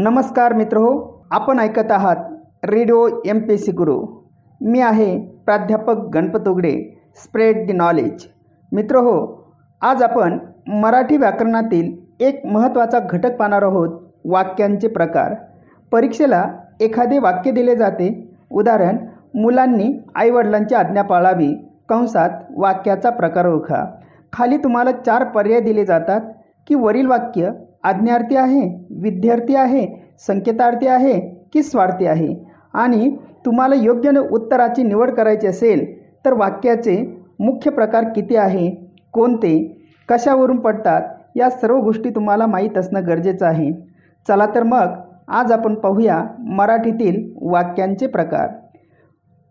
नमस्कार मित्र हो आपण ऐकत आहात रेडिओ एम पी सी गुरु. मी आहे प्राध्यापक Ganpat Ugade spread the knowledge मित्र हो आज आपण मराठी व्याकरणातील एक महत्त्वाचा घटक पाहणार आहोत वाक्यांचे प्रकार. परीक्षेला एखादे वाक्य दिले जाते. उदाहरण मुलांनी आईवडिलांची आज्ञा पाळावी. कंसात वाक्याचा प्रकार ओळखा. खाली तुम्हाला चार पर्याय दिले जातात की वरील वाक्य आज्ञार्थी आहे विद्यार्थी आहे संकेतार्थी आहे की स्वार्थी आहे? आणि तुम्हाला योग्य न- उत्तराची निवड करायची असेल तर वाक्याचे मुख्य प्रकार किती आहे कोणते कशावरून पडतात या सर्व गोष्टी तुम्हाला माहीत असणं गरजेचं आहे. चला तर मग आज आपण पाहूया मराठीतील वाक्यांचे प्रकार.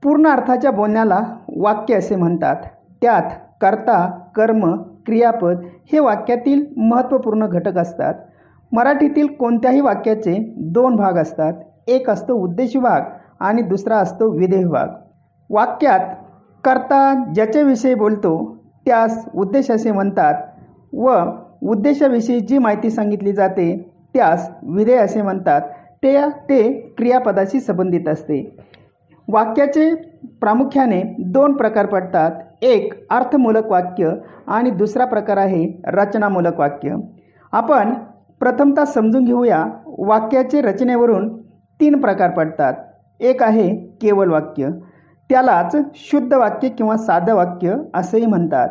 पूर्ण अर्थाच्या बोलण्याला वाक्य असे म्हणतात. त्यात कर्ता कर्म क्रियापद हे वाक्यातील महत्त्वपूर्ण घटक असतात. मराठीतील कोणत्याही वाक्याचे दोन भाग असतात. एक असतो उद्देश भाग आणि दुसरा असतो विधेय भाग. वाक्यात कर्ता ज्याच्याविषयी बोलतो त्यास उद्देश असे म्हणतात व उद्देशाविषयी जी माहिती सांगितली जाते त्यास विधेय असे म्हणतात. ते ते क्रियापदाशी संबंधित असते. वाक्याचे प्रामुख्याने दोन प्रकार पडतात. एक अर्थमूलक वाक्य आणि दुसरा प्रकार आहे रचनामूलक वाक्य. आपण प्रथमतः समजून घेऊया वाक्याचे रचनेवरून तीन प्रकार पडतात. एक आहे केवळ वाक्य. त्यालाच शुद्ध वाक्य किंवा साधं वाक्य असेही म्हणतात.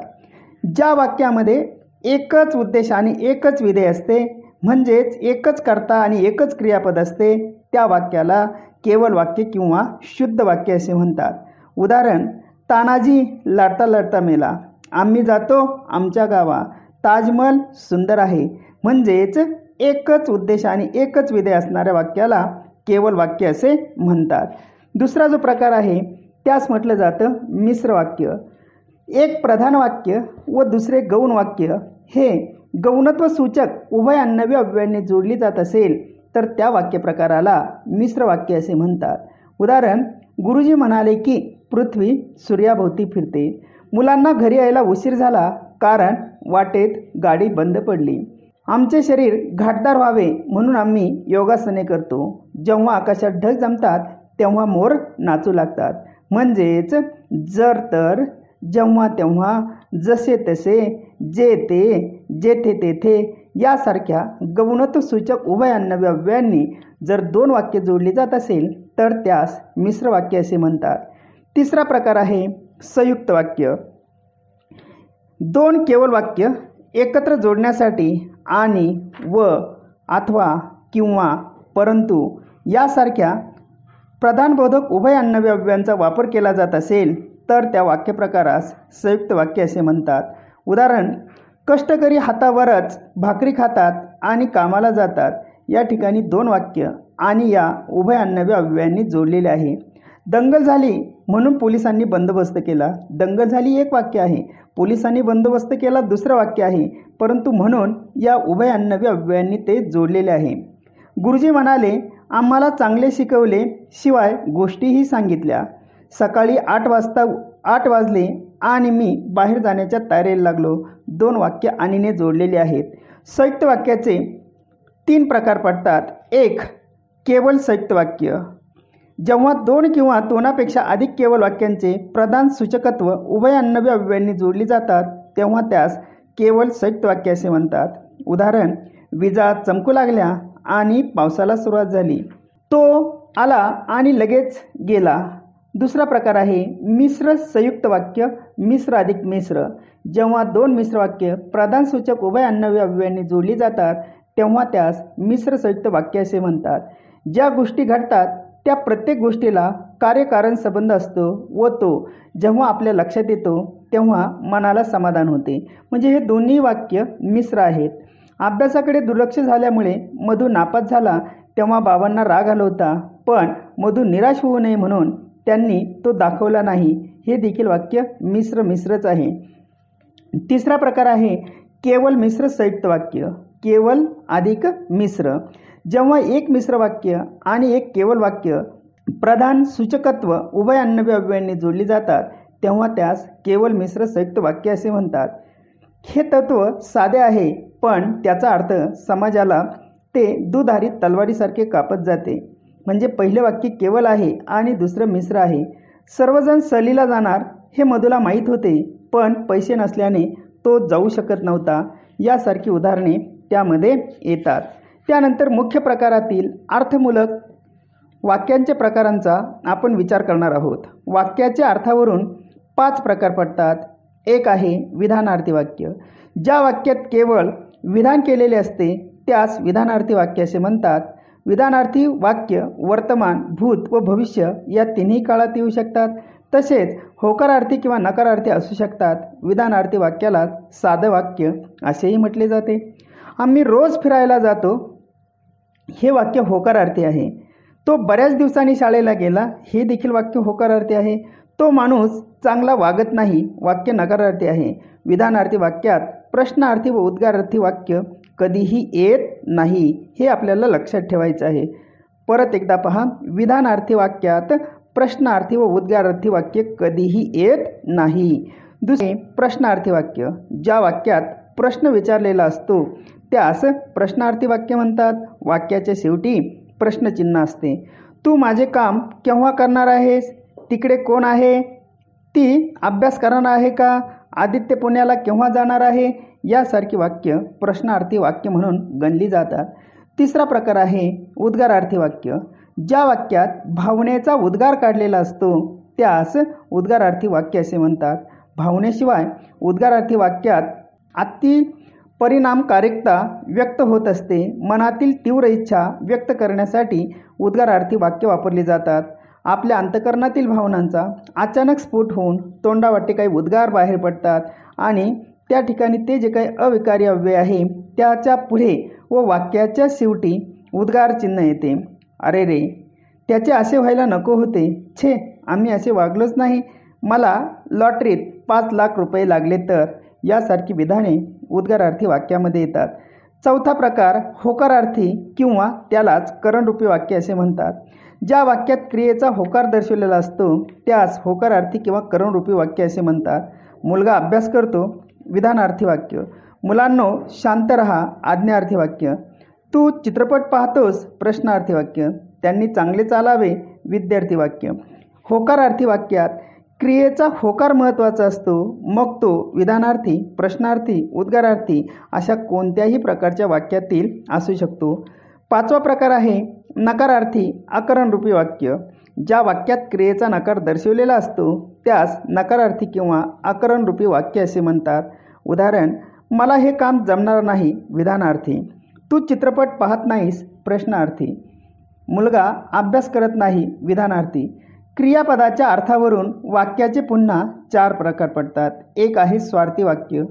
ज्या वाक्यामध्ये एकच उद्देश आणि एकच विधेय असते म्हणजेच एकच कर्ता आणि एकच क्रियापद असते त्या वाक्याला केवळ वाक्य किंवा शुद्ध वाक्य असे म्हणतात. उदाहरण तानाजी लढता लढता मेला. आम्ही जातो आमच्या गावा. ताजमहल सुंदर आहे. म्हणजेच एकच उद्देश आणि एकच विधेय असणाऱ्या वाक्याला केवळ वाक्य असे म्हणतात. दुसरा जो प्रकार आहे त्यास म्हटलं जातं मिश्र वाक्य. एक प्रधान वाक्य व दुसरे गौण वाक्य. हे गौणत्व सूचक उभय अन्नव्य अव्ययाने जोडली जात असेल तर त्या वाक्यप्रकाराला मिश्र वाक्य असे म्हणतात. उदाहरण गुरुजी म्हणाले की पृथ्वी सूर्याभोवती फिरते. मुलांना घरी यायला उशीर झाला कारण वाटेत गाडी बंद पडली. आमचे शरीर घाटदार व्हावे म्हणून आम्ही योगासने करतो. जेव्हा आकाशात ढग जमतात तेव्हा मोर नाचू लागतात. म्हणजेच जर तर जेव्हा तेव्हा जसे तसे जे ते जेथे तेथे यासारख्या गौणत सूचक उभयान्नव्य जर दोन वाक्य जोडली जात असेल तर त्यास मिश्र वाक्य असे म्हणतात. तिसरा प्रकार आहे संयुक्त वाक्य. दोन केवळ वाक्य एकत्र जोडण्यासाठी आणि व अथवा किंवा परंतु यासारख्या प्रधानबोधक उभय अन्नव्यव्यांचा वापर केला जात असेल तर त्या वाक्यप्रकारास संयुक्त वाक्य असे म्हणतात. उदाहरण कष्टकरी हातावरच भाकरी खातात आणि कामाला जातात. या ठिकाणी दोन वाक्य आणि या उभय अन्नव्य अव्ययांनी जोडलेले आहे. दंगल झाली म्हणून पोलिसांनी बंदोबस्त केला. दंगल झाली एक वाक्य आहे. पोलिसांनी बंदोबस्त केला दुसरं वाक्य आहे. परंतु म्हणून या उभया नव्या अव्ययांनी ते जोडलेले आहे. गुरुजी म्हणाले आम्हाला चांगले शिकवले शिवाय गोष्टीही सांगितल्या. सकाळी आठ वाजता आठ वाजले आणि मी बाहेर जाण्याच्या तयारीला लागलो. दोन वाक्य आणीने जोडलेली आहेत. संयुक्त वाक्याचे तीन प्रकार पडतात. एक केवळ संयुक्त वाक्य. जेव्हा दोन किंवा दोनापेक्षा अधिक केवळ वाक्यांचे प्रधान सूचकत्व उभय अव्ययांनी जोडली जातात तेव्हा त्यास केवळ संयुक्त वाक्य असे म्हणतात. उदाहरण विजा चमकू लागल्या आणि पावसाला सुरुवात झाली. तो आला आणि लगेच गेला. दुसरा प्रकार आहे मिश्र संयुक्त वाक्य मिश्र अधिक मिश्र. जेव्हा दोन मिश्र वाक्य प्रधान सूचक उभय अन्नव्य अव्ययांनी जोडली जातात तेव्हा त्यास मिश्र संयुक्त वाक्य असे म्हणतात. ज्या गोष्टी घडतात त्या प्रत्येक गोष्टीला कार्यकारण संबंध असतो व तो जेव्हा आपल्या लक्षात येतो तेव्हा मनाला समाधान होते. म्हणजे हे दोन्ही वाक्य मिश्र आहेत. अभ्यासाकडे दुर्लक्ष झाल्यामुळे मधू नापास झाला तेव्हा बाबांना राग आला होता. पण मधू निराश होऊ नये म्हणून त्यांनी तो दाखवला नाही. हे देखील वाक्य मिश्र मिश्रच आहे. तिसरा प्रकार आहे केवल मिश्र संयुक्त वाक्य. केवल अधिक मिश्र. जेव्हा एक मिश्र वाक्य आणि एक केवळ वाक्य प्रधान सूचकत्व उभय अन्नव्यव्ययांनी जोडली जातात तेव्हा त्यास केवळ मिश्र संयुक्त वाक्य असे म्हणतात. हे तत्त्व साधे आहे पण त्याचा अर्थ समाजाला ते दुधारी तलवारीसारखे कापत जाते. म्हणजे पहिले वाक्य केवळ आहे आणि दुसरं मिश्र आहे. सर्वजण सहलीला जाणार हे मधूला माहीत होते पण पैसे नसल्याने तो जाऊ शकत नव्हता. यासारखी उदाहरणे त्यामध्ये येतात. त्यानंतर मुख्य प्रकारातील अर्थमूलक वाक्यांच्या प्रकारांचा आपण विचार करणार आहोत. वाक्याच्या अर्थावरून पाच प्रकार पडतात. एक आहे विधानार्थी वाक्य. ज्या वाक्यात केवळ विधान केलेले असते त्यास विधानार्थी वाक्य असे म्हणतात. विधानार्थी वाक्य वर्तमान भूत व भविष्य या तिन्ही काळात येऊ शकतात. तसेच होकारार्थी किंवा नकारार्थी असू शकतात. विधानार्थी वाक्याला साधं वाक्य असेही म्हटले जाते. आम्ही रोज फिरायला जातो हे वाक्य होकारार्थी आहे. तो बऱ्याच दिवसांनी शाळेला गेला हे देखील वाक्य होकारार्थी आहे. तो माणूस चांगला वागत नाही वाक्य नकारार्थी आहे. विधानार्थी वाक्यात प्रश्नार्थी व उद्गारार्थी वाक्य कधीही येत नाही हे आपल्याला लक्षात ठेवायचं आहे. परत एकदा पहा विधानार्थी वाक्यात प्रश्नार्थी व उद्गारार्थी वाक्य कधीही येत नाही. दुसरे प्रश्नार्थी वाक्य ज्या वाक्यात प्रश्न विचारलेला असतो त्यास प्रश्नार्थी वाक्य म्हणतात. वाक्याच्या शेवटी प्रश्नचिन्ह असते. तू माझे काम केव्हा करणार आहेस? तिकडे कोण आहे? ती अभ्यास करणार आहे का? आदित्य पुण्याला केव्हा जाणार आहे? यासारखी वाक्य प्रश्नार्थी वाक्य म्हणून गणली जातात. तिसरा प्रकार आहे उद्गारार्थी वाक्य. ज्या वाक्यात भावनेचा उद्गार काढलेला असतो त्यास उद्गारार्थी वाक्य असे म्हणतात. भावनेशिवाय उद्गारार्थी वाक्यात अति परिणामकारकता व्यक्त होत असते. मनातील तीव्र इच्छा व्यक्त करण्यासाठी उद्गारार्थी वाक्य वापरली जातात. आपल्या अंतकरणातील भावनांचा अचानक स्फोट होऊन तोंडावाटे काही उद्गार बाहेर पडतात आणि त्या ठिकाणी ते जे काही अविकारी अव्यय आहे त्याच्या पुढे व वाक्याच्या शेवटी उद्गार चिन्ह येते. अरे रे त्याचे असे व्हायला नको होते. छे आम्ही असे वागलोच नाही. मला लॉटरीत पाच लाख रुपये लागले तर? यासारखी विधाने उद्गारार्थी वाक्यामध्ये येतात. चौथा प्रकार होकारार्थी किंवा त्यालाच करणरूपी वाक्य असे म्हणतात. ज्या वाक्यात क्रियेचा होकार दर्शवलेला असतो त्यास होकारार्थी किंवा करणरूपी वाक्य असे म्हणतात. मुलगा अभ्यास करतो विधानार्थी वाक्य. मुलांनो शांत रहा आज्ञार्थी वाक्य. तू चित्रपट पाहतोस प्रश्नार्थी वाक्य. त्यांनी चांगले चालावे विद्यार्थी वाक्य. होकारार्थी वाक्यात क्रियेचा होकार महत्त्वाचा असतो. मग तो विधानार्थी प्रश्नार्थी उद्गारार्थी अशा कोणत्याही प्रकारच्या वाक्यातील असू शकतो. पाचवा प्रकार आहे नकारार्थी आकरणरूपी वाक्य. ज्या वाक्यात क्रियेचा नकार दर्शवलेला असतो त्यास नकारार्थी किंवा आकरणरूपी वाक्य असे म्हणतात. उदाहरण मला हे काम जमणार नाही विधानार्थी. तू चित्रपट पाहत नाहीस प्रश्नार्थी. मुलगा अभ्यास करत नाही विधानार्थी. क्रियापदाच्या अर्थावरून वाक्याचे पुन्हा चार प्रकार पडतात. एक आहे स्वार्थी वाक्य.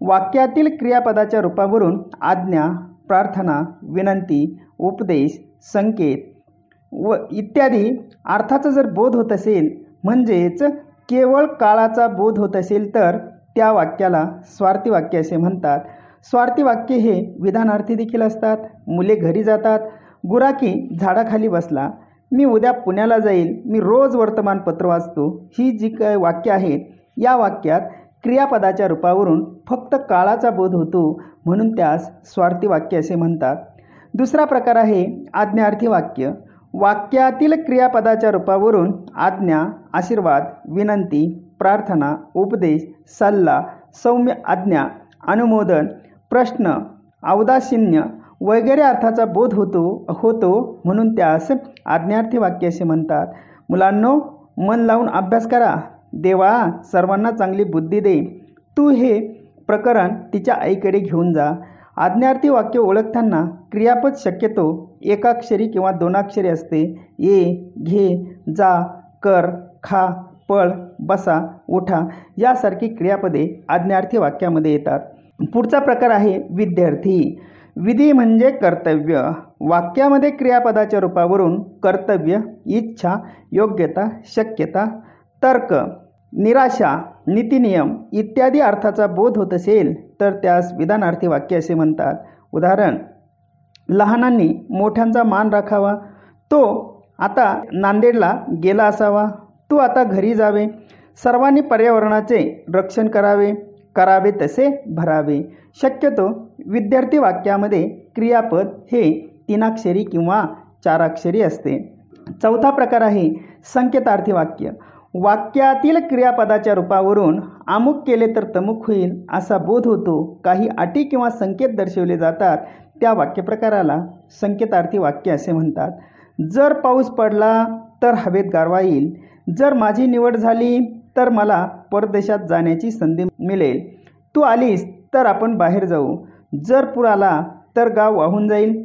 वाक्यातील क्रियापदाच्या रूपावरून आज्ञा प्रार्थना विनंती उपदेश संकेत व इत्यादी अर्थाचा जर बोध होत असेल म्हणजेच केवळ काळाचा बोध होत असेल तर त्या वाक्याला स्वार्थी वाक्य असे म्हणतात. स्वार्थी वाक्य हे विधानार्थी देखील असतात मुले घरी जातात गुराकी झाडाखाली बसला मी उद्या पुण्याला जाईल मी रोज वर्तमानपत्र वाचतो ही जी काय वाक्य आहेत या वाक्यात क्रियापदाच्या रूपावरून फक्त काळाचा बोध होतो म्हणून त्यास स्वार्थी वाक्य असे म्हणतात. दुसरा प्रकार आहे आज्ञार्थी वाक्य. वाक्यातील क्रियापदाच्या रूपावरून आज्ञा आशीर्वाद विनंती प्रार्थना उपदेश सल्ला सौम्य आज्ञा अनुमोदन प्रश्न औदासिन्य वगैरे अर्थाचा बोध होतो होतो म्हणून त्यास आज्ञार्थी वाक्य असे म्हणतात. मुलांनो मन लावून अभ्यास करा. देवा सर्वांना चांगली बुद्धी दे. तू हे प्रकरण तिच्या आईकडे घेऊन जा. आज्ञार्थी वाक्य ओळखताना क्रियापद शक्यतो एकाक्षरी किंवा दोनाक्षरी असते. ये घे जा कर खा पळ बसा उठा यासारखी क्रियापदे आज्ञार्थी वाक्यामध्ये येतात. पुढचा प्रकार आहे विद्यार्थी. विधी म्हणजे कर्तव्य. वाक्यामध्ये क्रियापदाच्या रूपावरून कर्तव्य इच्छा योग्यता शक्यता तर्क निराशा नीतिनियम इत्यादी अर्थाचा बोध होत असेल तर त्यास विधानार्थी वाक्य असे म्हणतात. उदाहरण लहानांनी मोठ्यांचा मान राखावा. तो आता नांदेडला गेला असावा. तू आता घरी जावे. सर्वांनी पर्यावरणाचे रक्षण करावे. करावे तसे भरावे. शक्यतो विद्यार्थी वाक्यामध्ये क्रियापद हे तीनाक्षरी किंवा चाराक्षरी असते. चौथा प्रकार आहे संकेतार्थी वाक्य. वाक्यातील क्रियापदाच्या रूपावरून अमुक केले तर तमुक होईल असा बोध होतो. काही अटी किंवा संकेत दर्शवले जातात त्या वाक्यप्रकाराला संकेतार्थी वाक्य असे म्हणतात. जर पाऊस पडला तर हवेत गारवा येईल. जर माझी निवड झाली तर मला परदेशात जाण्याची संधी मिळेल. तू आलीस तर आपण बाहेर जाऊ. जर पूर आला तर गाव वाहून जाईल.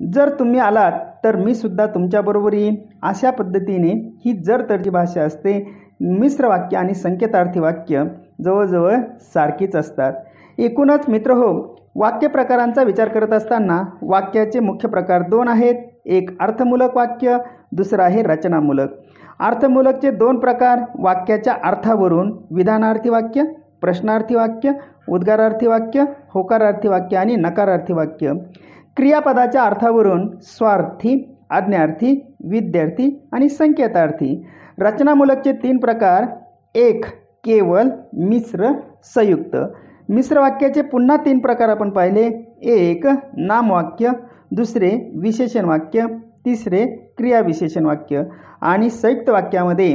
जर तुम्ही आलात तर मी सुद्धा तुमच्याबरोबर येईन. अशा पद्धतीने ही जर तरची भाषा असते मिश्र वाक्य आणि संकेतार्थी वाक्य जवळजवळ सारखीच असतात. एकूणच मित्र हो वाक्य प्रकारांचा विचार करत असताना वाक्याचे मुख्य प्रकार दोन आहेत. एक अर्थमूलक वाक्य दुसरं आहे रचनामूलक. अर्थमूलकचे दोन प्रकार वाक्याच्या अर्थावरून विधानार्थी वाक्य प्रश्नार्थी वाक्य उद्गारार्थी वाक्य होकारार्थी वाक्य आणि नकारार्थी वाक्य. क्रियापदाच्या अर्थावरून स्वार्थी आज्ञार्थी विद्यार्थी आणि संकेतार्थी. रचनामूलकचे तीन प्रकार एक केवल मिश्र संयुक्त. मिश्र वाक्याचे पुन्हा तीन प्रकार आपण पाहिले. एक नामवाक्य दुसरे विशेषण वाक्य तिसरे क्रियाविशेषण वाक्य आणि संयुक्त वाक्यामध्ये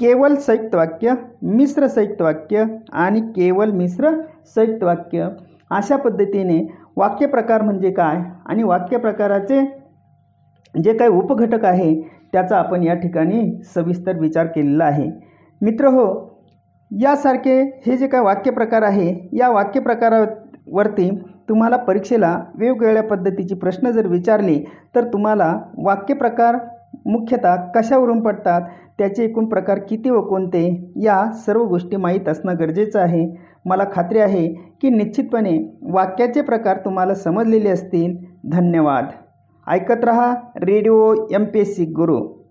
केवल संयुक्त वाक्य मिश्र संयुक्त वाक्य आणि केवल मिश्र संयुक्त वाक्य. अशा पद्धतीने वाक्यप्रकार म्हणजे काय आणि वाक्यप्रकाराचे जे काही उपघटक आहे त्याचा आपण या ठिकाणी सविस्तर विचार केलेला आहे. मित्र हो यासारखे हे जे काय वाक्यप्रकार आहे या वाक्यप्रकारावरती तुम्हाला परीक्षेला वेगवेगळ्या पद्धतीची प्रश्न जर विचारले तर तुम्हाला वाक्यप्रकार मुख्यतः कशावरून पडतात त्याचे एकूण प्रकार किती व कोणते या सर्व गोष्टी माहीत असणं गरजेचं आहे. मला खात्री आहे की निश्चितपणे वाक्याचे प्रकार तुम्हाला समजलेले असतील. धन्यवाद. ऐकत रहा radio M P S C Guru.